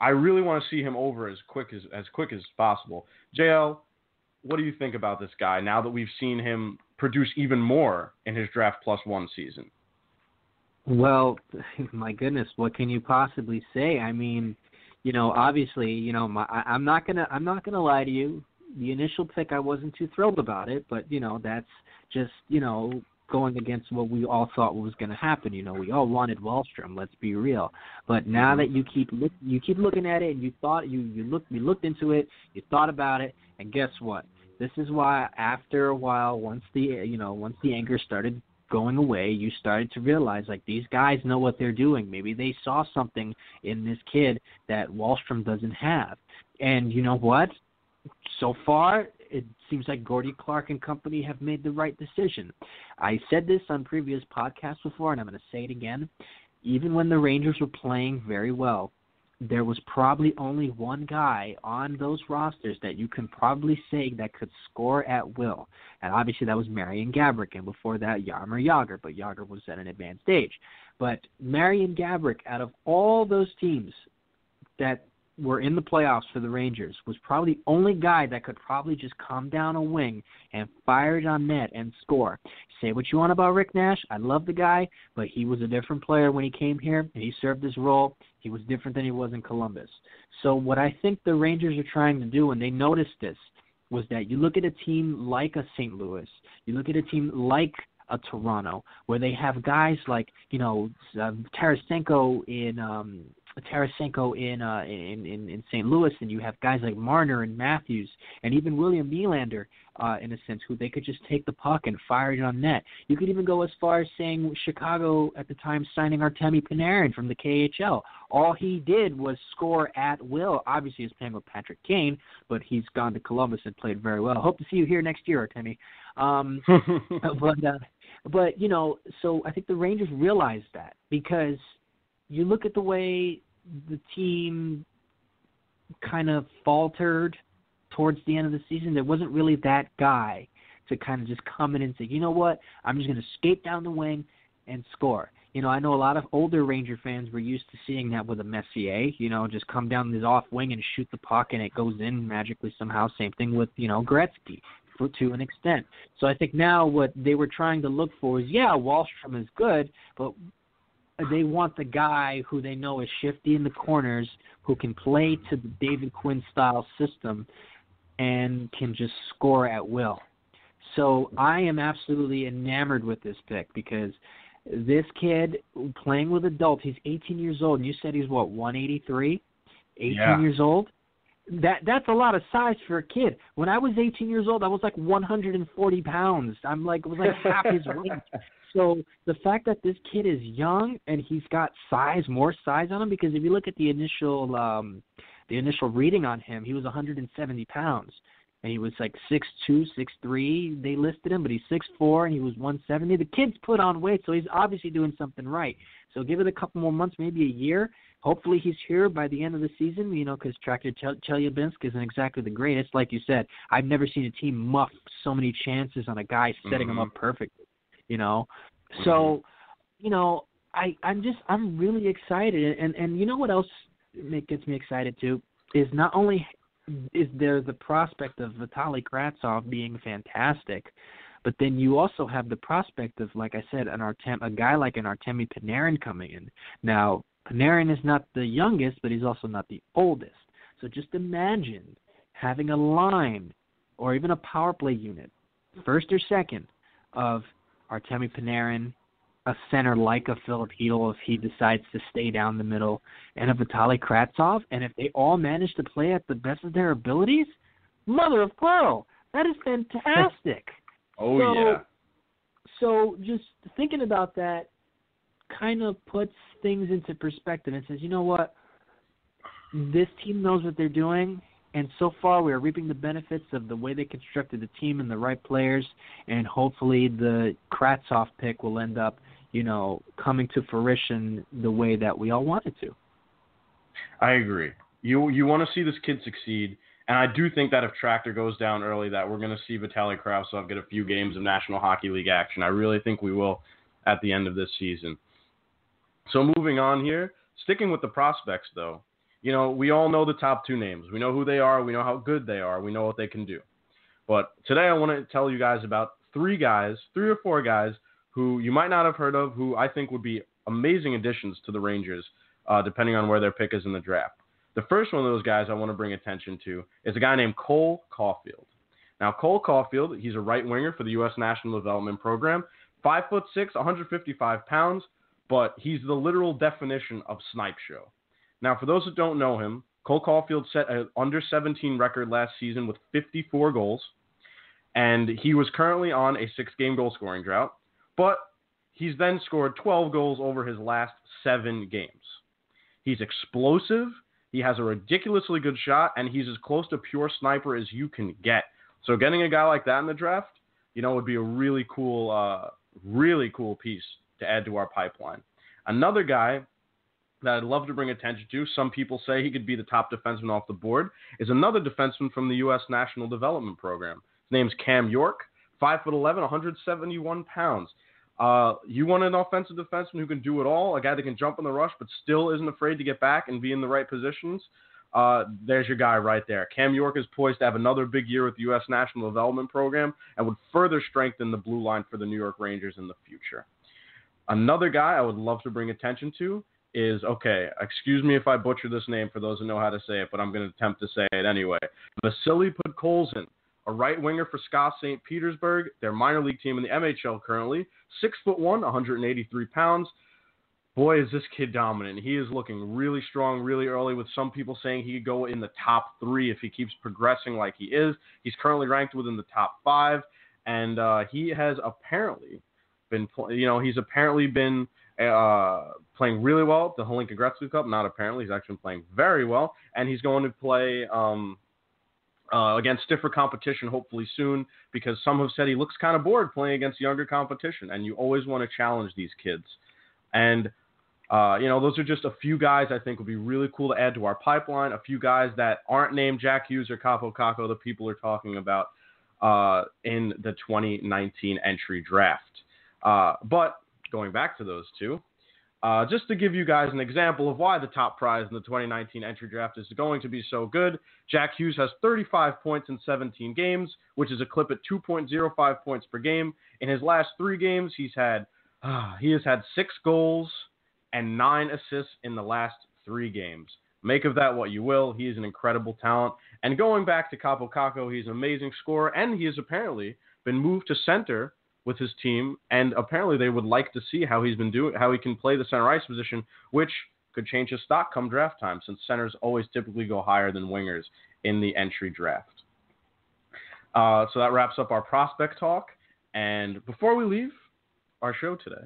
I really want to see him over as quick as as quick as possible. JL, what do you think about this guy now that we've seen him produce even more in his draft plus one season? Well, my goodness, what can you possibly say? I mean, you know, obviously, you know, my, I, I'm not gonna I'm not gonna lie to you. The initial pick, I wasn't too thrilled about it, but you know, that's just you know going against what we all thought was going to happen. You know, we all wanted Wahlstrom. Let's be real. But now mm-hmm. that you keep look, you keep looking at it, and you thought you you looked you looked into it, you thought about it, and guess what? This is why after a while, once the you know once the anger started going away, you started to realize like these guys know what they're doing. Maybe they saw something in this kid that Wahlstrom doesn't have. And you know what? So far, it seems like Gordie Clark and company have made the right decision. I said this on previous podcasts before, and I'm going to say it again. Even when the Rangers were playing very well, there was probably only one guy on those rosters that you can probably say that could score at will. And obviously that was Marian Gaborik, and before that Jaromir Jagr, but Jagr was at an advanced age. But Marian Gaborik, out of all those teams that were in the playoffs for the Rangers was probably the only guy that could probably just come down a wing and fire it on net and score. Say what you want about Rick Nash. I love the guy, but he was a different player when he came here and he served his role. He was different than he was in Columbus. So what I think the Rangers are trying to do and they noticed this was that you look at a team like a St. Louis, you look at a team like a Toronto, where they have guys like you know uh, Tarasenko in um, Tarasenko in, uh, in in in St. Louis, and you have guys like Marner and Matthews, and even William Nylander, uh, in a sense, who they could just take the puck and fire it on net. You could even go as far as saying Chicago at the time signing Artemi Panarin from the KHL. All he did was score at will. Obviously, he's playing with Patrick Kane, but he's gone to Columbus and played very well. Hope to see you here next year, Artemi. Um, but uh, but you know, so I think the Rangers realized that because you look at the way the team kind of faltered towards the end of the season. There wasn't really that guy to kind of just come in and say, you know what, I'm just going to skate down the wing and score. You know, I know a lot of older Ranger fans were used to seeing that with a Messier, you know, just come down this off wing and shoot the puck and it goes in magically somehow. Same thing with, you know, Gretzky for, to an extent. So I think now what they were trying to look for is, yeah, Wahlstrom is good, but they want the guy who they know is shifty in the corners, who can play to the David Quinn style system, and can just score at will. So I am absolutely enamored with this pick because this kid playing with adults, he's 18 years old, and you said he's what 183, 18 yeah. years old. that that's a lot of size for a kid. When I was 18 years old, I was like 140 pounds. I'm like it was like half his weight. So the fact that this kid is young and he's got size, more size on him, because if you look at the initial um the initial reading on him, he was 170 pounds, and he was like six two, six three. They listed him, but he's six four and he was 170. The kid's put on weight, so he's obviously doing something right. So give it a couple more months, maybe a year. Hopefully he's here by the end of the season, you know, because Tractor Chelyabinsk isn't exactly the greatest. Like you said, I've never seen a team muff so many chances on a guy setting mm-hmm. him up perfectly, you know. So, mm-hmm. you know, I I'm just I'm really excited, and and you know what else gets me excited too is not only is there the prospect of Vitaly Kravtsov being fantastic, but then you also have the prospect of, like I said, an Artem, a guy like an Artemi Panarin coming in. Now, Panarin is not the youngest, but he's also not the oldest. So just imagine having a line or even a power play unit, first or second, of Artemi Panarin, a center like a Filip Chytil if he decides to stay down the middle, and a Vitaly Kravtsov, and if they all manage to play at the best of their abilities, mother of pearl, that is fantastic. oh so, yeah. So just thinking about that kind of puts things into perspective and says, you know what, this team knows what they're doing, and so far we are reaping the benefits of the way they constructed the team and the right players, and hopefully the Kravtsov pick will end up, you know, coming to fruition the way that we all wanted to. I agree. You you want to see this kid succeed, and I do think that if Tractor goes down early, that we're going to see Vitaly Kravtsov get a few games of National Hockey League action. I really think we will at the end of this season. So moving on here, sticking with the prospects though, you know, we all know the top two names. We know who they are, we know how good they are, we know what they can do. But today I want to tell you guys about three guys, three or four guys who you might not have heard of, who I think would be amazing additions to the Rangers, uh, depending on where their pick is in the draft. The first one of those guys I want to bring attention to is a guy named Cole Caufield. Now, Cole Caufield, he's a right winger for the U.S. National Development Program, five foot six, 155 pounds, but he's the literal definition of snipe show. Now, for those that don't know him, Cole Caufield set an under 17 record last season with 54 goals, and he was currently on a six game goal scoring drought, but he's then scored 12 goals over his last seven games. He's explosive, he has a ridiculously good shot, and he's as close to pure sniper as you can get. So, getting a guy like that in the draft, you know, would be a really cool, uh, really cool piece to add to our pipeline. Another guy that I'd love to bring attention to, some people say he could be the top defenseman off the board, is another defenseman from the U.S. National Development Program. His name's Cam York, 5'11, 171 pounds. Uh, you want an offensive defenseman who can do it all, a guy that can jump in the rush but still isn't afraid to get back and be in the right positions. Uh, there's your guy right there. Cam York is poised to have another big year with the U.S. National Development Program and would further strengthen the blue line for the New York Rangers in the future. Another guy I would love to bring attention to is okay. Excuse me if I butcher this name for those who know how to say it, but I'm going to attempt to say it anyway. Vasily Podkolzin, a right winger for SKA St. Petersburg, their minor league team in the MHL currently, six foot one, 183 pounds. Boy, is this kid dominant. He is looking really strong really early, with some people saying he could go in the top three if he keeps progressing like he is. He's currently ranked within the top five, and uh, he has apparently been, you know, he's apparently been uh, playing really well the Hlinka Gretzky Cup. Not apparently, he's actually playing very well, and he's going to play um, uh, against stiffer competition hopefully soon because some have said he looks kind of bored playing against younger competition, and you always want to challenge these kids. And uh, you know, those are just a few guys I think would be really cool to add to our pipeline. A few guys that aren't named Jack Hughes or Kaapo Kakko, the people are talking about uh, in the 2019 entry draft. Uh, but going back to those two, uh, just to give you guys an example of why the top prize in the 2019 entry draft is going to be so good, Jack Hughes has 35 points in 17 games, which is a clip at 2.05 points per game. In his last three games, he's had uh, he has had six goals and nine assists in the last three games. Make of that what you will. He is an incredible talent. And going back to Kaapo Kakko, he's an amazing scorer, and he has apparently been moved to center with his team, and apparently they would like to see how he's been doing, how he can play the center ice position, which could change his stock come draft time, since centers always typically go higher than wingers in the entry draft. Uh, so that wraps up our prospect talk. And before we leave our show today,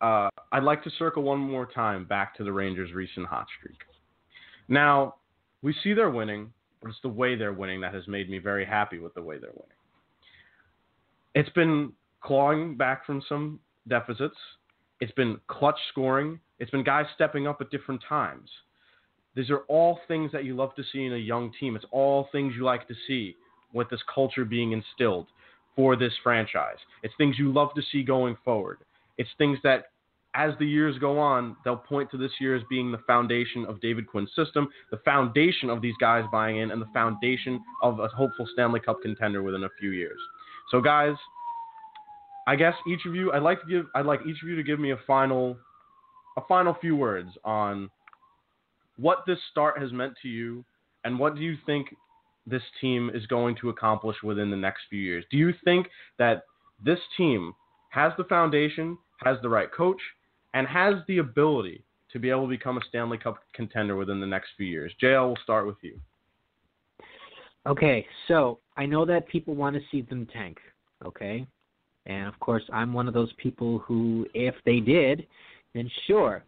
uh, I'd like to circle one more time back to the Rangers' recent hot streak. Now, we see they're winning, but it's the way they're winning that has made me very happy with the way they're winning. It's been clawing back from some deficits. It's been clutch scoring. It's been guys stepping up at different times. These are all things that you love to see in a young team. It's all things you like to see with this culture being instilled for this franchise. It's things you love to see going forward. It's things that, as the years go on, they'll point to this year as being the foundation of David Quinn's system, the foundation of these guys buying in, and the foundation of a hopeful Stanley Cup contender within a few years. So, guys, I guess each of you, I'd like to give, I'd like each of you to give me a final, a final few words on what this start has meant to you, and what do you think this team is going to accomplish within the next few years. Do you think that this team has the foundation, has the right coach, and has the ability to be able to become a Stanley Cup contender within the next few years? JL, we'll start with you. Okay, so I know that people want to see them tank, okay? And of course, I'm one of those people who, if they did, then sure,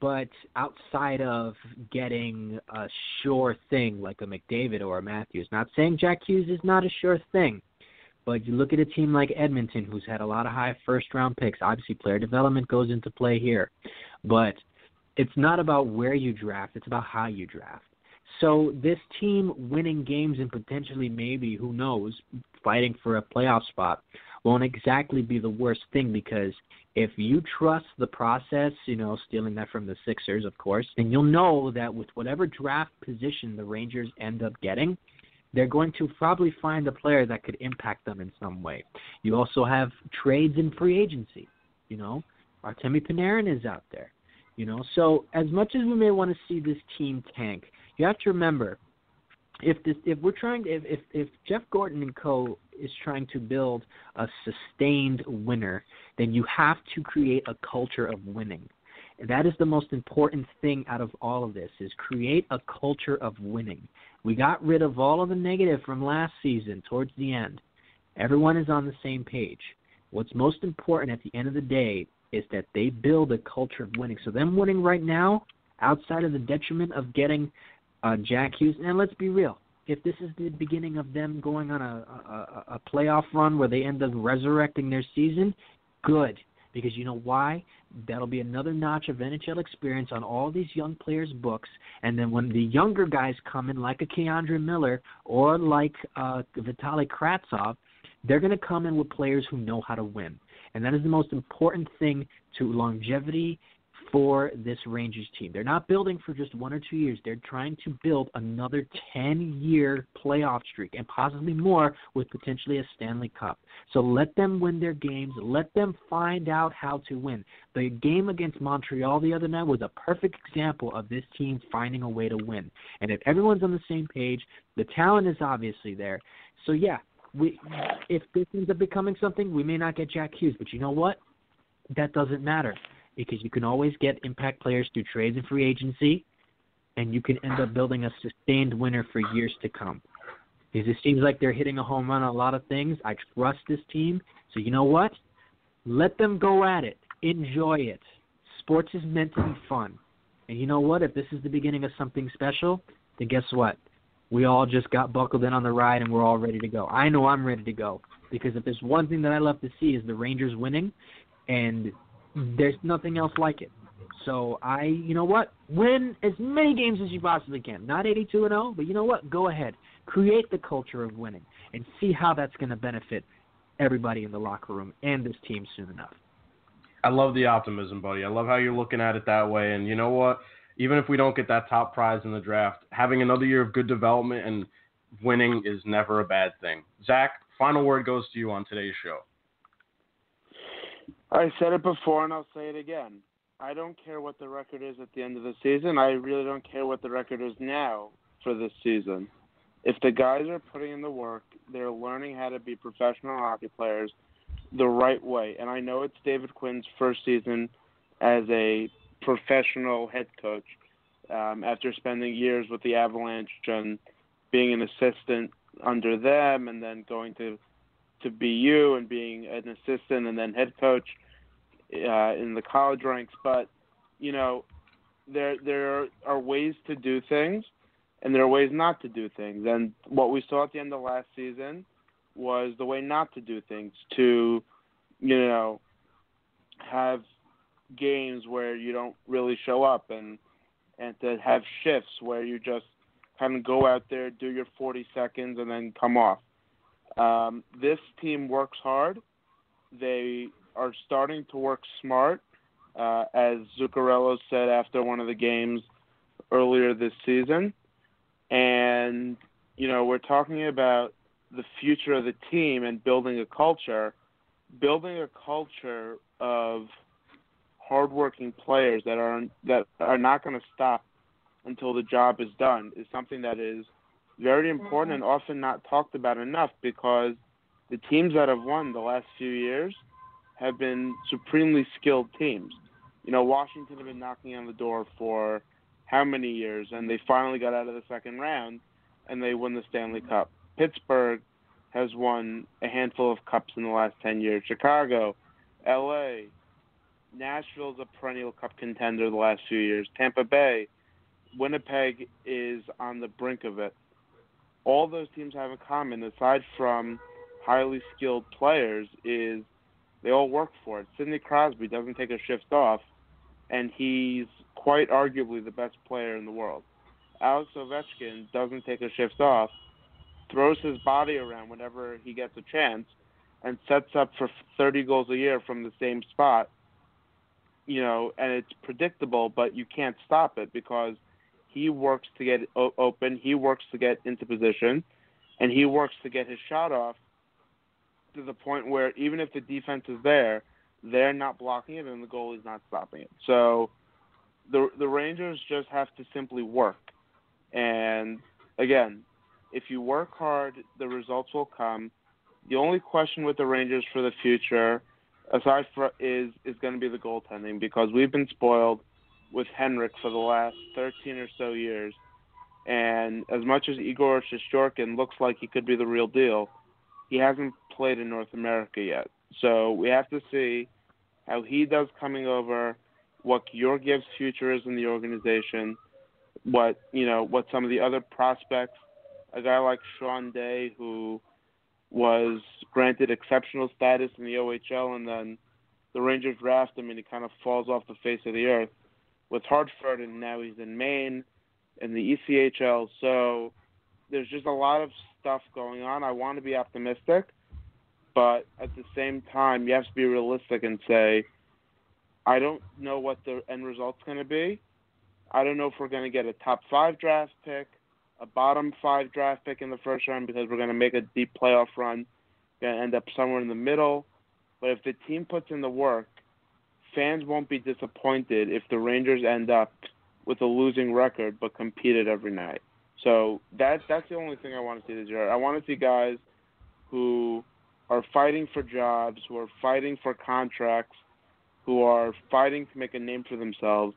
but outside of getting a sure thing like a McDavid or a Matthews, not saying Jack Hughes is not a sure thing, but you look at a team like Edmonton, who's had a lot of high first round picks. Obviously, player development goes into play here, but it's not about where you draft, it's about how you draft. So this team winning games and potentially maybe who knows fighting for a playoff spot won't exactly be the worst thing because if you trust the process, you know, stealing that from the Sixers, of course, then you'll know that with whatever draft position the Rangers end up getting, they're going to probably find a player that could impact them in some way. You also have trades and free agency. You know, Artemi Panarin is out there. You know, so as much as we may want to see this team tank, you have to remember if this if we're trying to, if if, if Jeff Gorton and Co is trying to build a sustained winner, then you have to create a culture of winning. And that is the most important thing out of all of this is create a culture of winning. We got rid of all of the negative from last season towards the end. Everyone is on the same page. What's most important at the end of the day is that they build a culture of winning. So them winning right now, outside of the detriment of getting uh, Jack Hughes, and let's be real, if this is the beginning of them going on a, a, a playoff run where they end up resurrecting their season, good. Because you know why? That'll be another notch of NHL experience on all these young players' books. And then when the younger guys come in, like a K'Andre Miller or like uh, Vitaly Kravtsov, they're going to come in with players who know how to win. And that is the most important thing to longevity for this Rangers team. They're not building for just one or two years. They're trying to build another 10 year playoff streak and possibly more with potentially a Stanley Cup. So let them win their games. Let them find out how to win. The game against Montreal the other night was a perfect example of this team finding a way to win. And if everyone's on the same page, the talent is obviously there. So, yeah, we if this ends up becoming something, we may not get Jack Hughes, but you know what? That doesn't matter because you can always get impact players through trades and free agency, and you can end up building a sustained winner for years to come. Because it seems like they're hitting a home run on a lot of things. I trust this team. So you know what? Let them go at it. Enjoy it. Sports is meant to be fun. And you know what? If this is the beginning of something special, then guess what? We all just got buckled in on the ride and we're all ready to go. I know I'm ready to go. Because if there's one thing that I love to see is the Rangers winning and there's nothing else like it. So I, you know what, win as many games as you possibly can. Not 82 and 0, but you know what, go ahead, create the culture of winning, and see how that's going to benefit everybody in the locker room and this team soon enough. I love the optimism, buddy. I love how you're looking at it that way. And you know what? Even if we don't get that top prize in the draft, having another year of good development and winning is never a bad thing. Zach, final word goes to you on today's show. I said it before and I'll say it again. I don't care what the record is at the end of the season. I really don't care what the record is now for this season. If the guys are putting in the work, they're learning how to be professional hockey players the right way. And I know it's David Quinn's first season as a professional head coach um, after spending years with the Avalanche and being an assistant under them and then going to to BU and being an assistant and then head coach uh, in the college ranks. But you know, there there are ways to do things, and there are ways not to do things. And what we saw at the end of last season was the way not to do things. To you know, have games where you don't really show up and and to have shifts where you just kind of go out there, do your 40 seconds, and then come off. Um, this team works hard. They are starting to work smart, uh, as Zuccarello said after one of the games earlier this season. And, you know, we're talking about the future of the team and building a culture. Building a culture of hardworking players that are that are not going to stop until the job is done is something that is very important mm-hmm. and often not talked about enough because the teams that have won the last few years have been supremely skilled teams. You know, Washington have been knocking on the door for how many years, and they finally got out of the second round and they won the Stanley Cup. Pittsburgh has won a handful of cups in the last 10 years. Chicago, LA, Nashville's a perennial cup contender the last few years. Tampa Bay, Winnipeg is on the brink of it all those teams have in common, aside from highly skilled players, is they all work for it. Sidney Crosby doesn't take a shift off, and he's quite arguably the best player in the world. Alex Ovechkin doesn't take a shift off, throws his body around whenever he gets a chance, and sets up for 30 goals a year from the same spot. You know, and it's predictable, but you can't stop it because – he works to get open. He works to get into position, and he works to get his shot off to the point where even if the defense is there, they're not blocking it, and the goalie's not stopping it. So the the Rangers just have to simply work. And again, if you work hard, the results will come. The only question with the Rangers for the future, aside from is is going to be the goaltending because we've been spoiled with Henrik for the last 13 or so years. And as much as Igor Shesterkin looks like he could be the real deal, he hasn't played in North America yet. So we have to see how he does coming over, what Georgiev's future is in the organization, what you know, what some of the other prospects, a guy like Sean Day who was granted exceptional status in the OHL and then the Rangers draft him and he kind of falls off the face of the earth with Hartford, and now he's in Maine in the ECHL. So there's just a lot of stuff going on. I want to be optimistic, but at the same time, you have to be realistic and say, I don't know what the end result's going to be. I don't know if we're going to get a top five draft pick, a bottom five draft pick in the first round because we're going to make a deep playoff run, going to end up somewhere in the middle. But if the team puts in the work, fans won't be disappointed if the Rangers end up with a losing record but competed every night. So that that's the only thing I want to see this year. I want to see guys who are fighting for jobs, who are fighting for contracts, who are fighting to make a name for themselves,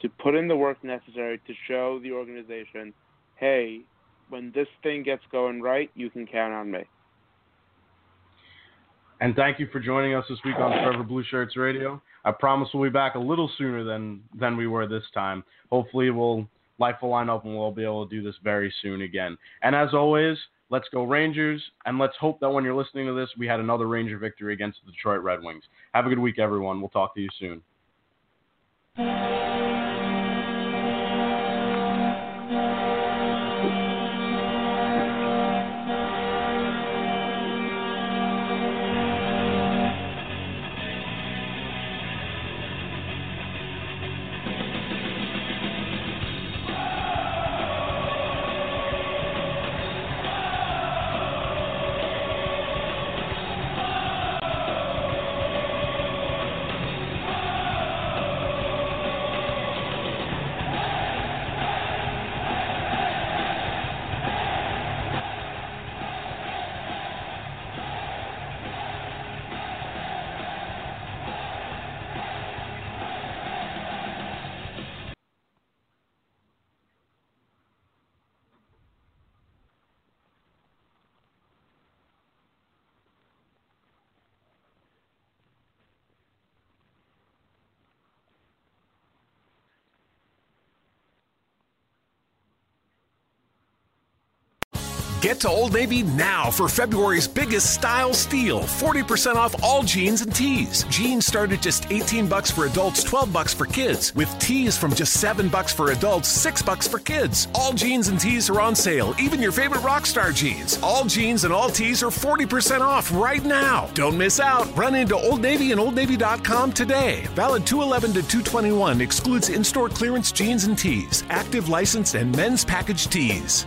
to put in the work necessary to show the organization, hey, when this thing gets going right, you can count on me. And thank you for joining us this week on Forever Blue Shirts Radio. I promise we'll be back a little sooner than than we were this time. Hopefully, we'll life will line up and we'll be able to do this very soon again. And as always, let's go Rangers, and let's hope that when you're listening to this, we had another Ranger victory against the Detroit Red Wings. Have a good week, everyone. We'll talk to you soon. Get to Old Navy now for February's biggest style steal. 40% off all jeans and tees. Jeans start at just 18 bucks for adults, 12 bucks for kids, with tees from just 7 bucks for adults, 6 bucks for kids. All jeans and tees are on sale, even your favorite Rockstar jeans. All jeans and all tees are 40% off right now. Don't miss out. Run into Old Navy and Old OldNavy.com today. Valid 211 to 221 excludes in-store clearance jeans and tees, active license and men's package tees.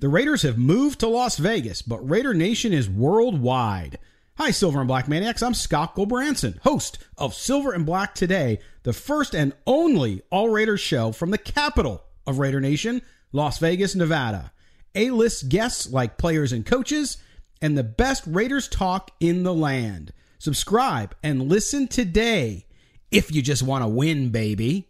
The Raiders have moved to Las Vegas, but Raider Nation is worldwide. Hi, Silver and Black Maniacs. I'm Scott Gulbransen, host of Silver and Black Today, the first and only All Raiders show from the capital of Raider Nation, Las Vegas, Nevada. A list guests like players and coaches, and the best Raiders talk in the land. Subscribe and listen today if you just want to win, baby.